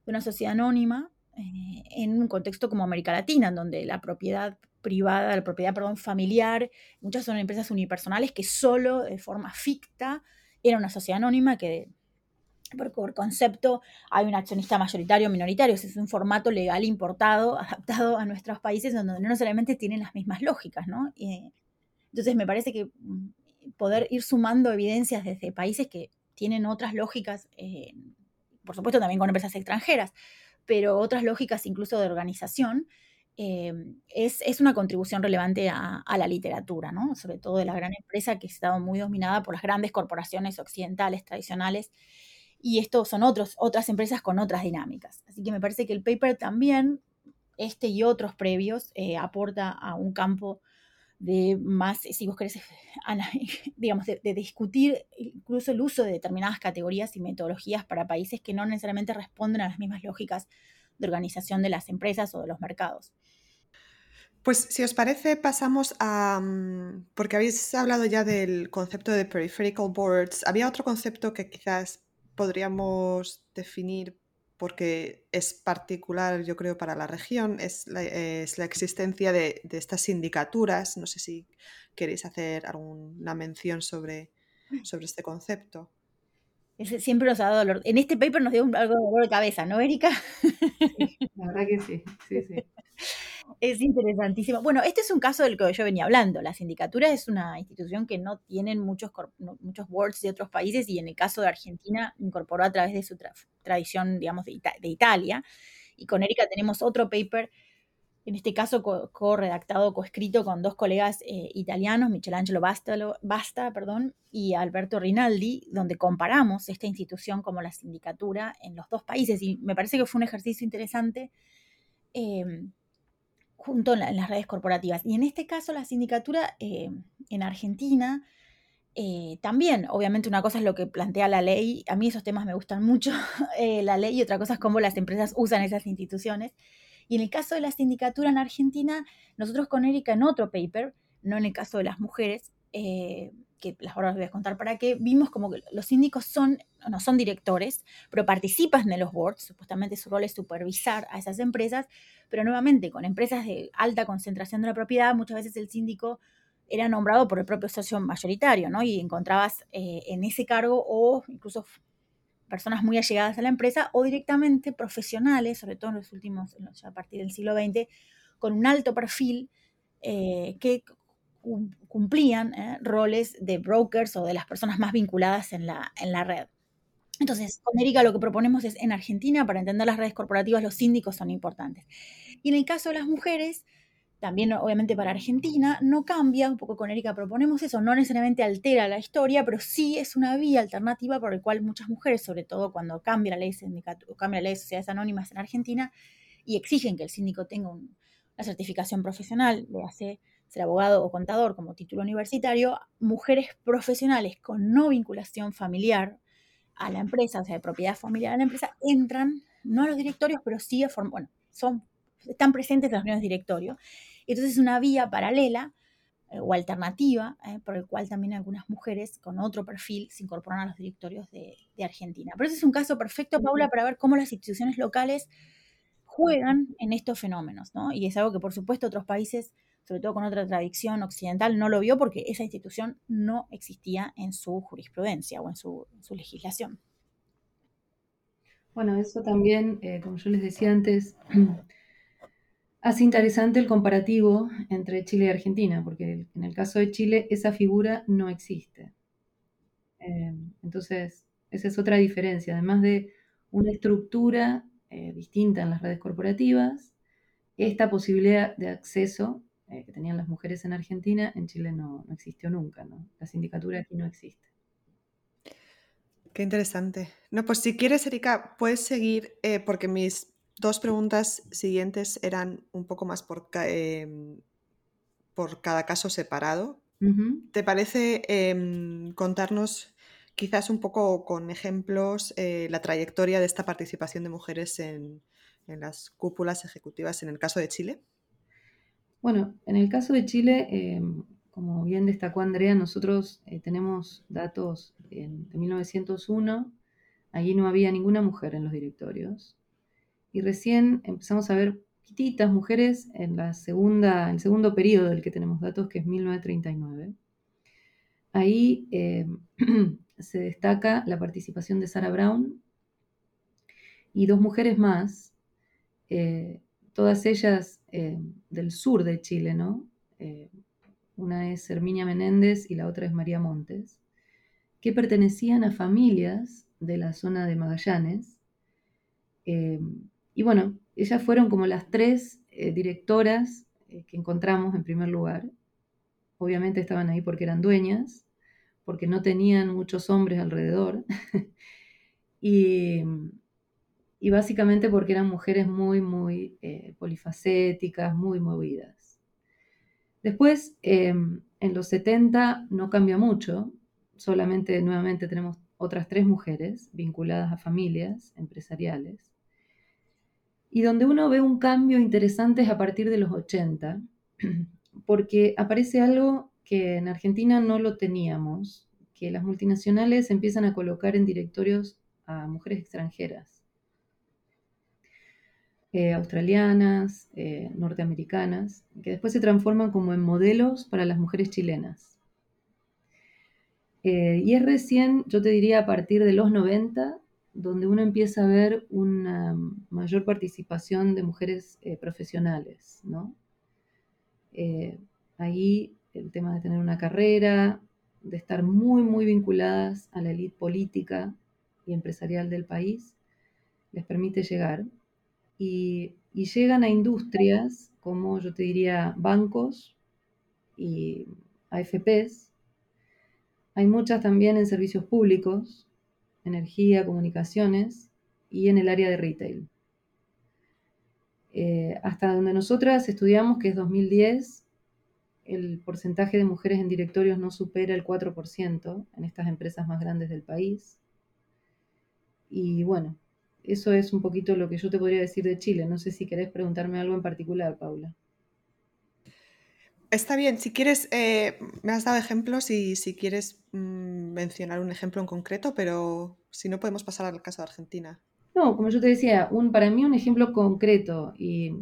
de una sociedad anónima, eh, en un contexto como América Latina, en donde la propiedad privada, la propiedad, perdón, familiar, muchas son empresas unipersonales que solo de forma ficta era una sociedad anónima que por, concepto hay un accionista mayoritario o minoritario, es un formato legal importado, adaptado a nuestros países donde no necesariamente tienen las mismas lógicas, ¿no? Eh, entonces me parece que mm, poder ir sumando evidencias desde países que tienen otras lógicas, eh, por supuesto también con empresas extranjeras, pero otras lógicas incluso de organización, eh, es, una contribución relevante a, la literatura, ¿no? sobre todo de la gran empresa que ha estado muy dominada por las grandes corporaciones occidentales tradicionales. Y esto son otros, otras empresas con otras dinámicas. Así que me parece que el paper también, este y otros previos, eh, aporta a un campo de más, si vos querés, digamos, de, discutir incluso el uso de determinadas categorías y metodologías para países que no necesariamente responden a las mismas lógicas de organización de las empresas o de los mercados. Pues si os parece, pasamos a, mm, porque habéis hablado ya del concepto de peripheral boards, había otro concepto que quizás podríamos definir porque es particular, yo creo, para la región, es la, existencia de, estas sindicaturas. No sé si queréis hacer alguna mención sobre, sobre este concepto. siempre nos ha dado dolor. En este paper nos dio algo de dolor de cabeza, ¿no, Erika? la verdad que sí, sí, sí. Es interesantísimo. Bueno, este es un caso del que yo venía hablando. La sindicatura es una institución que no tienen muchos, muchos de otros países y en el caso de Argentina incorporó a través de su tradición, digamos, de, Italia. Y con Erika tenemos otro paper, en este caso co-redactado, co-escrito con dos colegas eh, italianos, Michelangelo Basta perdón, y Alberto Rinaldi, donde comparamos esta institución como la sindicatura en los dos países. Y me parece que fue un ejercicio interesante. Em, junto en, las redes corporativas. Y en este caso la sindicatura eh, en Argentina eh, también, obviamente una cosa es lo que plantea la ley, a mí esos temas me gustan mucho, eh, la ley, y otra cosa es cómo las empresas usan esas instituciones. Y en el caso de la sindicatura en Argentina, nosotros con Erika en otro paper, no en el caso de las mujeres, que las ahora voy a contar para qué, vimos como que los síndicos son, no son directores, pero participan de los boards, supuestamente su rol es supervisar a esas empresas, pero nuevamente con empresas de alta concentración de la propiedad, muchas veces el síndico era nombrado por el propio socio mayoritario, ¿no? Y encontrabas eh, en ese cargo o incluso personas muy allegadas a la empresa o directamente profesionales, sobre todo en los últimos, a partir del siglo XX, con un alto perfil eh, que cumplían eh, roles de brokers o de las personas más vinculadas en la, en la red. Entonces, Erika lo que proponemos es, en Argentina, para entender las redes corporativas, los síndicos son importantes. Y en el caso de las mujeres, también obviamente para Argentina, no cambia, un poco con Erika proponemos eso, no necesariamente altera la historia, pero sí es una vía alternativa por la cual muchas mujeres, sobre todo cuando cambia la ley, cambia la ley de sociedades anónimas en Argentina y exigen que el síndico tenga una certificación profesional, le hace ser abogado o contador como título universitario, mujeres profesionales con no vinculación familiar a la empresa, o sea, de propiedad familiar a la empresa, entran, no a los directorios, pero sí a formar, bueno, son están presentes en los directorios. Entonces es una vía paralela eh, o alternativa eh, por el cual también algunas mujeres con otro perfil se incorporan a los directorios de, de Argentina. Pero ese es un caso perfecto, Paula, para ver cómo las instituciones locales juegan en estos fenómenos, ¿no? Y es algo que por supuesto otros países sobre todo con otra tradición occidental, no lo vio porque esa institución no existía en su jurisprudencia o en su, legislación. Bueno, eso también, eh, como yo les decía antes, hace interesante el comparativo entre Chile y Argentina, porque en el caso de Chile esa figura no existe. Eh, entonces, esa es otra diferencia, además de una estructura eh, distinta en las redes corporativas, esta posibilidad de acceso eh, que tenían las mujeres en Argentina, en Chile no, existió nunca, ¿no? La sindicatura aquí no existe. Qué interesante. No, pues si quieres, Erika, puedes seguir, eh, porque mis dos preguntas siguientes eran un poco más por, em, por cada caso separado. ¿Te parece em, contarnos quizás un poco con ejemplos eh, la trayectoria de esta participación de mujeres en, en las cúpulas ejecutivas en el caso de Chile? Bueno, en el caso de Chile, em, como bien destacó Andrea, nosotros eh, tenemos datos de 1901. Allí no había ninguna mujer en los directorios. Y recién empezamos a ver poquititas mujeres en la segunda, el segundo periodo del que tenemos datos, que es 1939. Ahí em, se destaca la participación de Sarah Brown y dos mujeres más, eh, todas ellas eh, del sur de Chile, ¿no? Eh, una es Herminia Menéndez y la otra es María Montes, que pertenecían a familias de la zona de Magallanes. Eh, y bueno, ellas fueron como las tres directoras que encontramos en primer lugar. Obviamente estaban ahí porque eran dueñas, porque no tenían muchos hombres alrededor. y, y básicamente porque eran mujeres muy, muy eh, polifacéticas, muy movidas. Después, em, en los 70 no cambia mucho, solamente nuevamente tenemos otras tres mujeres vinculadas a familias empresariales. Y donde uno ve un cambio interesante es a partir de los 80, porque aparece algo que en Argentina no lo teníamos, que las multinacionales empiezan a colocar en directorios a mujeres extranjeras. Eh, australianas, eh, norteamericanas, que después se transforman como en modelos para las mujeres chilenas. Eh, y es recién, yo te diría, a partir de los 90, donde uno empieza a ver una mayor participación de mujeres profesionales, ¿no? ahí el tema de tener una carrera, de estar muy, muy vinculadas a la élite política y empresarial del país, les permite llegar y, llegan a industrias como yo te diría bancos y AFPs. Hay muchas también en servicios públicos, energía, comunicaciones y en el área de retail. Eh, hasta donde nosotras estudiamos, que es 2010, el porcentaje de mujeres en directorios no supera el 4% en estas empresas más grandes del país. Y bueno, eso es un poquito lo que yo te podría decir de Chile. No sé si querés preguntarme algo en particular, Paula. Está bien, si quieres, eh, me has dado ejemplos y si quieres mm, mencionar un ejemplo en concreto, pero si no podemos pasar al caso de Argentina. No, como yo te decía, un, para mí un ejemplo concreto y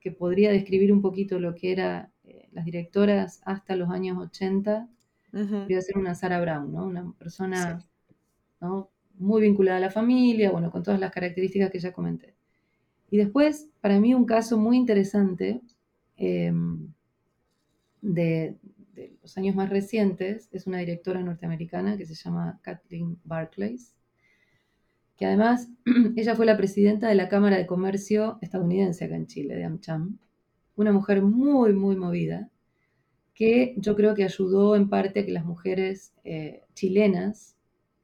que podría describir un poquito lo que eran eh, las directoras hasta los años 80, podría ser una Sara Brown, ¿no? Una persona ¿no? Muy vinculada a la familia, bueno, con todas las características que ya comenté. Y después, para mí, un caso muy interesante em, de, los años más recientes es una directora norteamericana que se llama Kathleen Barclays, que además ella fue la presidenta de la Cámara de Comercio estadounidense acá en Chile, de AmCham, una mujer muy, muy movida, que yo creo que ayudó en parte a que las mujeres eh, chilenas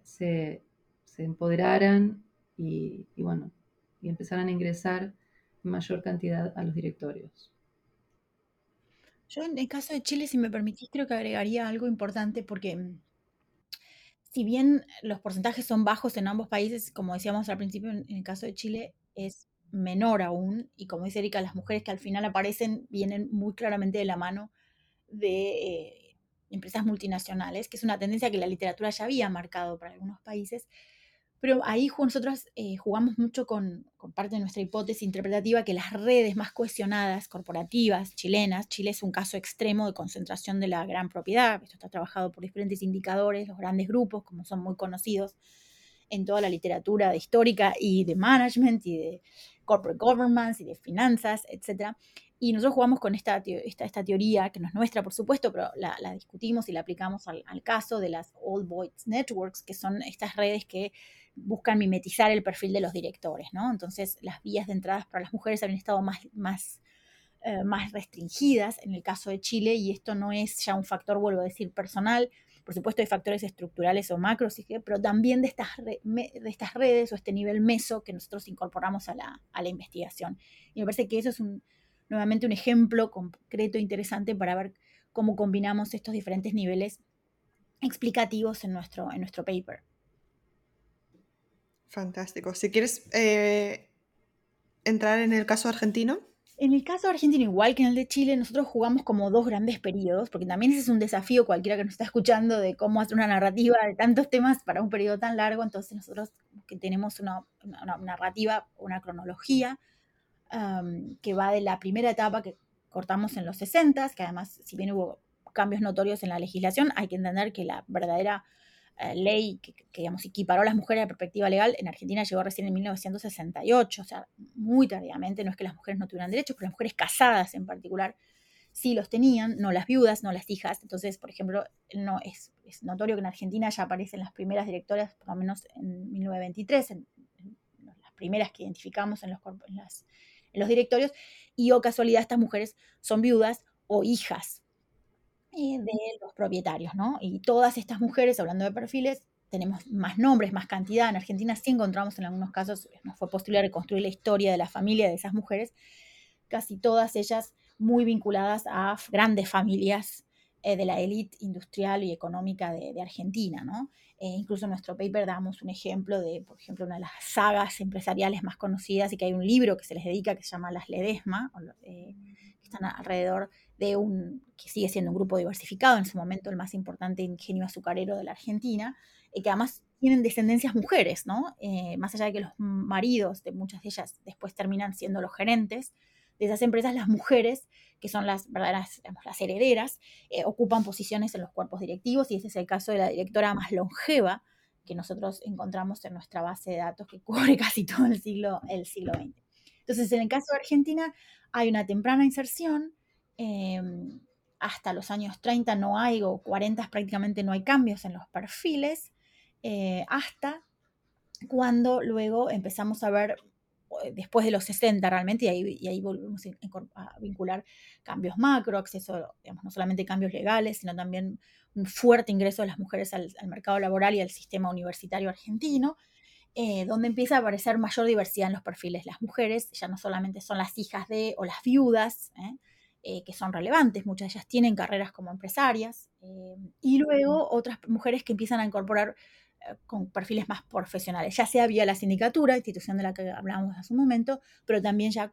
se se empoderaran y, bueno, y empezaran a ingresar mayor cantidad a los directorios. Yo en el caso de Chile, si me permitís, creo que agregaría algo importante porque mm, si bien los porcentajes son bajos en ambos países, como decíamos al principio, en el caso de Chile es menor aún, y como dice Erika, las mujeres que al final aparecen vienen muy claramente de la mano de eh, empresas multinacionales, que es una tendencia que la literatura ya había marcado para algunos países, pero ahí nosotros eh, jugamos mucho con, parte de nuestra hipótesis interpretativa que las redes más cohesionadas, corporativas, chilenas, Chile es un caso extremo de concentración de la gran propiedad, esto está trabajado por diferentes indicadores, los grandes grupos, como son muy conocidos en toda la literatura histórica y de management y de corporate governance y de finanzas, etc. Y nosotros jugamos con esta, esta, esta, teoría, que no es nuestra, por supuesto, pero la, discutimos y la aplicamos al, caso de las Old Boys Networks, que son estas redes que buscan mimetizar el perfil de los directores, ¿no? Entonces, las vías de entradas para las mujeres habían estado más, más, eh, más restringidas en el caso de Chile y esto no es ya un factor, vuelvo a decir, personal. Por supuesto, hay factores estructurales o macros, pero también de estas, de estas redes o este nivel meso que nosotros incorporamos a la, a la investigación. Y me parece que eso es un, nuevamente un ejemplo concreto e interesante para ver cómo combinamos estos diferentes niveles explicativos en nuestro, en nuestro paper. Fantástico. Si quieres eh, entrar en el caso argentino. En el caso argentino, igual que en el de Chile, nosotros jugamos como dos grandes periodos, porque también ese es un desafío cualquiera que nos está escuchando de cómo hacer una narrativa de tantos temas para un periodo tan largo. Entonces nosotros que tenemos una, narrativa, una cronología que va de la primera etapa que cortamos en los 60, que además, si bien hubo cambios notorios en la legislación, hay que entender que la verdadera eh, ley que, digamos, equiparó a las mujeres a perspectiva legal en Argentina llegó recién en 1968, o sea, muy tardíamente, no es que las mujeres no tuvieran derechos, pero las mujeres casadas en particular sí los tenían, no las viudas, no las hijas. Entonces, por ejemplo, no es, notorio que en Argentina ya aparecen las primeras directoras, por lo menos en 1923, en, las primeras que identificamos en los, en, en los directorios, y o casualidad estas mujeres son viudas o hijas de los propietarios, ¿no? Y todas estas mujeres, hablando de perfiles, tenemos más nombres, más cantidad. En Argentina sí encontramos en algunos casos, nos fue posible reconstruir la historia de la familia de esas mujeres, casi todas ellas muy vinculadas a grandes familias eh, de la élite industrial y económica de, Argentina, ¿no? Eh, incluso en nuestro paper damos un ejemplo de, por ejemplo, una de las sagas empresariales más conocidas y que hay un libro que se les dedica que se llama Las Ledesma, que están alrededor de un, que sigue siendo un grupo diversificado, en su momento el más importante ingenio azucarero de la Argentina, y que además tienen descendencias mujeres, ¿no? Eh, más allá de que los maridos de muchas de ellas después terminan siendo los gerentes de esas empresas, las mujeres, que son las verdaderas, las herederas, eh, ocupan posiciones en los cuerpos directivos, y ese es el caso de la directora más longeva que nosotros encontramos en nuestra base de datos que cubre casi todo el siglo, el siglo XX. Entonces, en el caso de Argentina, hay una temprana inserción, Em, hasta los años 30 no hay, o 40 prácticamente no hay cambios en los perfiles, eh, hasta cuando luego empezamos a ver, después de los 60 realmente, y ahí, y ahí volvemos a vincular cambios macro, acceso, digamos, no solamente cambios legales, sino también un fuerte ingreso de las mujeres al, mercado laboral y al sistema universitario argentino, eh, donde empieza a aparecer mayor diversidad en los perfiles. Las mujeres ya no solamente son las hijas de o las viudas, eh, que son relevantes, muchas de ellas tienen carreras como empresarias, eh, y luego otras mujeres que empiezan a incorporar eh, con perfiles más profesionales, ya sea vía la sindicatura, institución de la que hablábamos hace un momento, pero también ya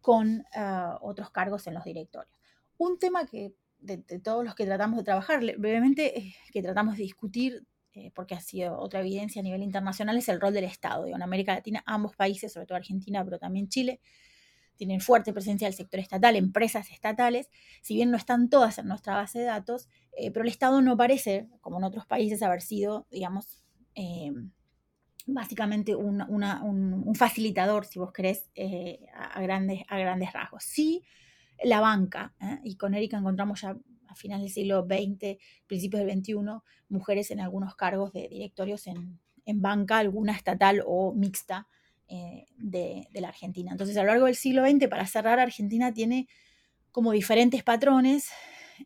con ah, otros cargos en los directorios. Un tema que de, todos los que tratamos de trabajar, brevemente, que tratamos de discutir, porque ha sido otra evidencia a nivel internacional, es el rol del Estado. en América Latina, ambos países, sobre todo Argentina, pero también Chile, tienen fuerte presencia del sector estatal, empresas estatales, si bien no están todas en nuestra base de datos, eh, pero el Estado no parece, como en otros países, haber sido, digamos, eh, básicamente un, facilitador, si vos querés, eh, a, grandes, a grandes rasgos. Sí, la banca, y con Erika encontramos ya a finales del siglo XX, principios del XXI, mujeres en algunos cargos de directorios en, en banca, alguna estatal o mixta, eh, de, la Argentina. Entonces, a lo largo del siglo XX, para cerrar, Argentina tiene como diferentes patrones.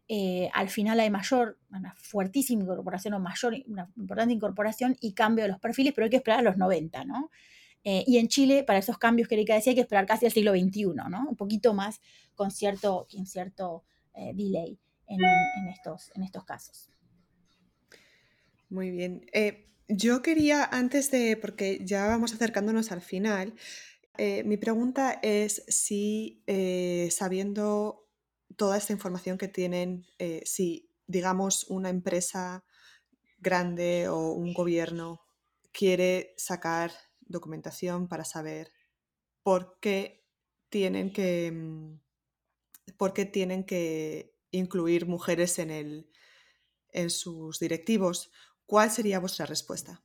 Eh, al final hay mayor, una fuertísima incorporación o mayor, una importante incorporación y cambio de los perfiles, pero hay que esperar a los 90, ¿no? Eh, y en Chile, para esos cambios que Erika decía, hay que esperar casi al siglo XXI, ¿no? Un poquito más con cierto, con cierto delay en, estos, en estos casos. Muy bien. Yo quería, antes de, porque ya vamos acercándonos al final, Eh, mi pregunta es si, eh, sabiendo toda esta información que tienen, eh, si, digamos, una empresa grande o un gobierno quiere sacar documentación para saber por qué tienen que, mm, por qué tienen que incluir mujeres en, el, en sus directivos, ¿cuál sería vuestra respuesta?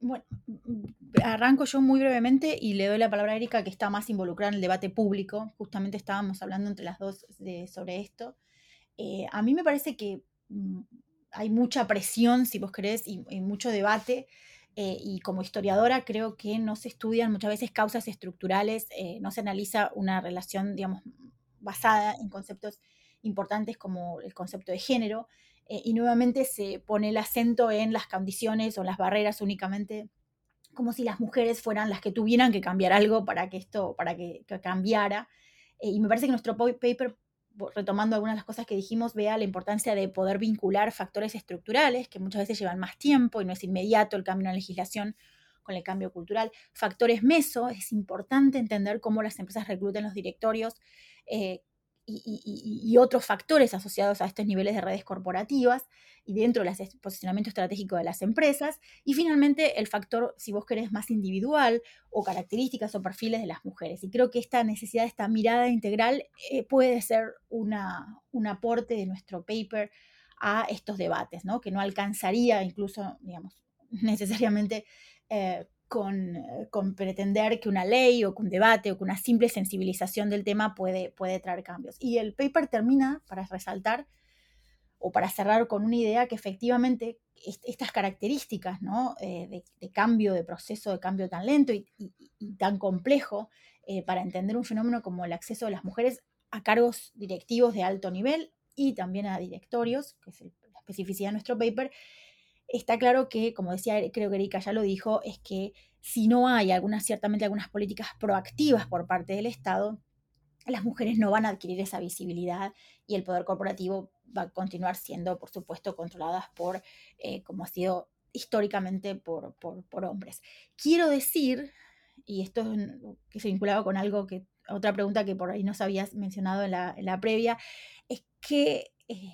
Bueno, mm, arranco yo muy brevemente y le doy la palabra a Erika, que está más involucrada en el debate público. Justamente estábamos hablando entre las dos sobre esto. Eh, a mí me parece que mm, hay mucha presión, si vos querés, y, mucho debate. Eh, y como historiadora creo que no se estudian muchas veces causas estructurales, eh, no se analiza una relación, digamos, basada en conceptos importantes como el concepto de género. Eh, y nuevamente se pone el acento en las condiciones o las barreras únicamente como si las mujeres fueran las que tuvieran que cambiar algo para que esto, para que, cambiara. y me parece que nuestro paper retomando algunas de las cosas que dijimos, vea la importancia de poder vincular factores estructurales que muchas veces llevan más tiempo y no es inmediato el cambio en la legislación con el cambio cultural. Factores meso, es importante entender cómo las empresas reclutan los directorios, eh, y, otros factores asociados a estos niveles de redes corporativas y dentro del posicionamiento estratégico de las empresas. Y finalmente el factor, si vos querés, más individual o características o perfiles de las mujeres. Y creo que esta necesidad, esta mirada integral eh, puede ser una, un aporte de nuestro paper a estos debates, ¿no? que no alcanzaría incluso, digamos, necesariamente eh, eh, con, pretender que una ley o que un debate o que una simple sensibilización del tema puede, puede traer cambios. Y el paper termina para resaltar o para cerrar con una idea que efectivamente estas características ¿no? Eh, de, cambio, de proceso de cambio tan lento y, tan complejo eh, para entender un fenómeno como el acceso de las mujeres a cargos directivos de alto nivel y también a directorios, que es la especificidad de nuestro paper, está claro que, como decía, creo que Erika ya lo dijo, es que si no hay algunas, ciertamente algunas políticas proactivas por parte del Estado, las mujeres no van a adquirir esa visibilidad y el poder corporativo va a continuar siendo, por supuesto, controladas por, eh, como ha sido históricamente, por, por, hombres. Quiero decir, y esto es que se vinculaba con algo que, otra pregunta que por ahí nos habías mencionado en la, previa, es que eh,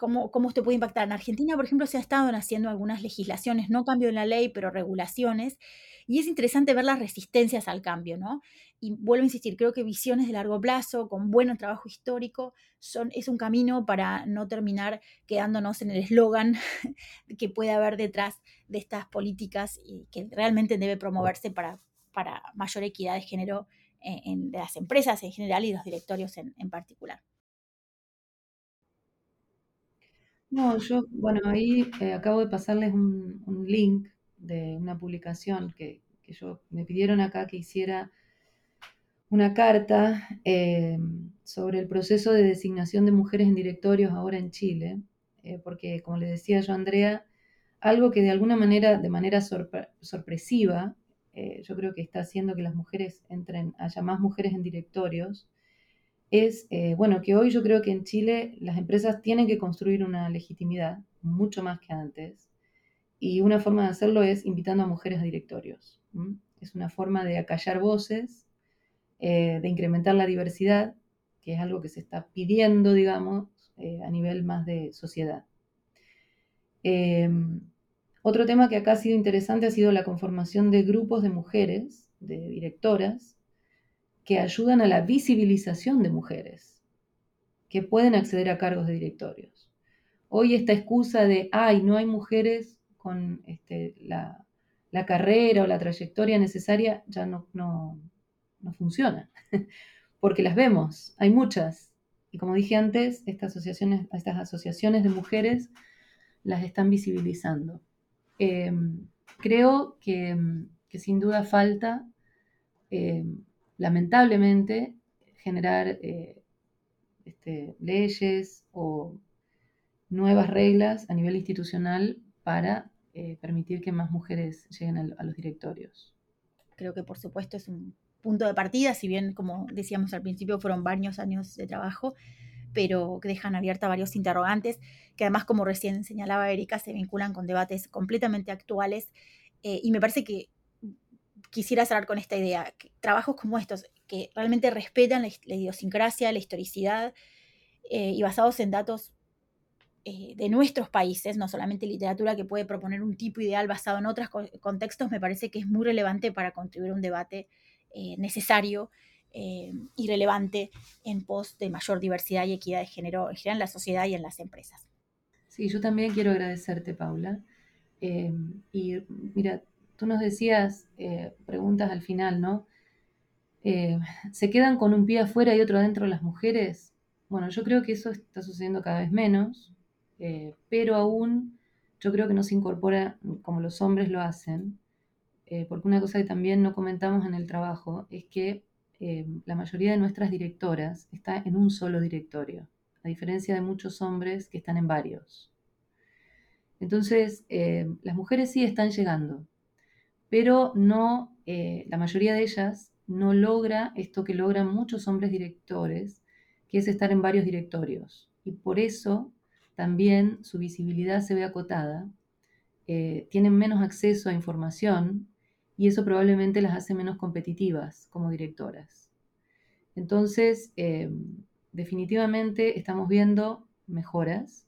cómo, cómo esto puede impactar. En Argentina, por ejemplo, se ha estado haciendo algunas legislaciones, no cambio en la ley, pero regulaciones, y es interesante ver las resistencias al cambio, ¿no? Y vuelvo a insistir, creo que visiones de largo plazo, con buen trabajo histórico, son, es un camino para no terminar quedándonos en el eslogan que puede haber detrás de estas políticas y que realmente debe promoverse para, para mayor equidad de género en, las empresas en general y los directorios en particular. No, yo, bueno, ahí eh, acabo de pasarles un, link de una publicación que, yo me pidieron acá que hiciera una carta eh, sobre el proceso de designación de mujeres en directorios ahora en Chile, eh, porque como le decía yo Andrea, algo que de alguna manera, de manera sorpresiva, yo creo que está haciendo que las mujeres entren, haya más mujeres en directorios, es, eh, bueno, que hoy yo creo que en Chile las empresas tienen que construir una legitimidad mucho más que antes. Y una forma de hacerlo es invitando a mujeres a directorios. Es una forma de acallar voces, eh, de incrementar la diversidad, que es algo que se está pidiendo, digamos, eh, a nivel más de sociedad. Em, otro tema que acá ha sido interesante ha sido la conformación de grupos de mujeres, de directoras, que ayudan a la visibilización de mujeres que pueden acceder a cargos de directorios. Hoy esta excusa de, ay, no hay mujeres con este, la, carrera o la trayectoria necesaria ya no, no, no funciona, porque las vemos, hay muchas. Y como dije antes, estas asociaciones, de mujeres las están visibilizando. Em, creo que, sin duda falta em, lamentablemente, generar eh, este, leyes o nuevas reglas a nivel institucional para eh, permitir que más mujeres lleguen a, los directorios. Creo que por supuesto es un punto de partida, si bien como decíamos al principio fueron varios años de trabajo, pero que dejan abierta varios interrogantes, que además, como recién señalaba Erika, se vinculan con debates completamente actuales. Eh, y me parece que quisiera cerrar con esta idea. trabajos como estos, que realmente respetan la, idiosincrasia, la historicidad, eh, y basados en datos eh, de nuestros países, no solamente literatura que puede proponer un tipo ideal basado en otros contextos, me parece que es muy relevante para contribuir a un debate eh, necesario y relevante en pos de mayor diversidad y equidad de género en general en la sociedad y en las empresas. Sí, yo también quiero agradecerte, Paula. y mira, tú nos decías preguntas al final, ¿no? ¿Se quedan con un pie afuera y otro adentro las mujeres? Bueno, yo creo que eso está sucediendo cada vez menos, eh, pero aún yo creo que no se incorpora como los hombres lo hacen, eh, porque una cosa que también no comentamos en el trabajo es que eh, la mayoría de nuestras directoras está en un solo directorio, a diferencia de muchos hombres que están en varios. Entonces, las mujeres sí están llegando, pero no, la mayoría de ellas no logra esto que logran muchos hombres directores, que es estar en varios directorios. Y por eso también su visibilidad se ve acotada, eh, tienen menos acceso a información y eso probablemente las hace menos competitivas como directoras. Entonces, eh, definitivamente estamos viendo mejoras,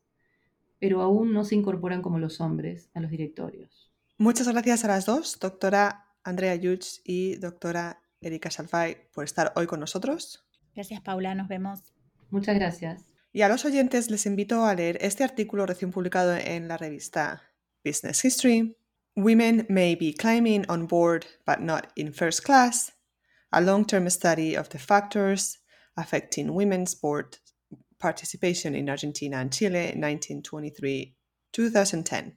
pero aún no se incorporan como los hombres a los directorios. Muchas gracias a las dos, doctora Andrea Yuch y doctora Erika Salfay, por estar hoy con nosotros. Gracias, Paula. Nos vemos. Muchas gracias. Y a los oyentes les invito a leer este artículo recién publicado en la revista Business History. Women may be climbing on board but not in first class. A long-term study of the factors affecting women's board participation in Argentina and Chile 1923-2010.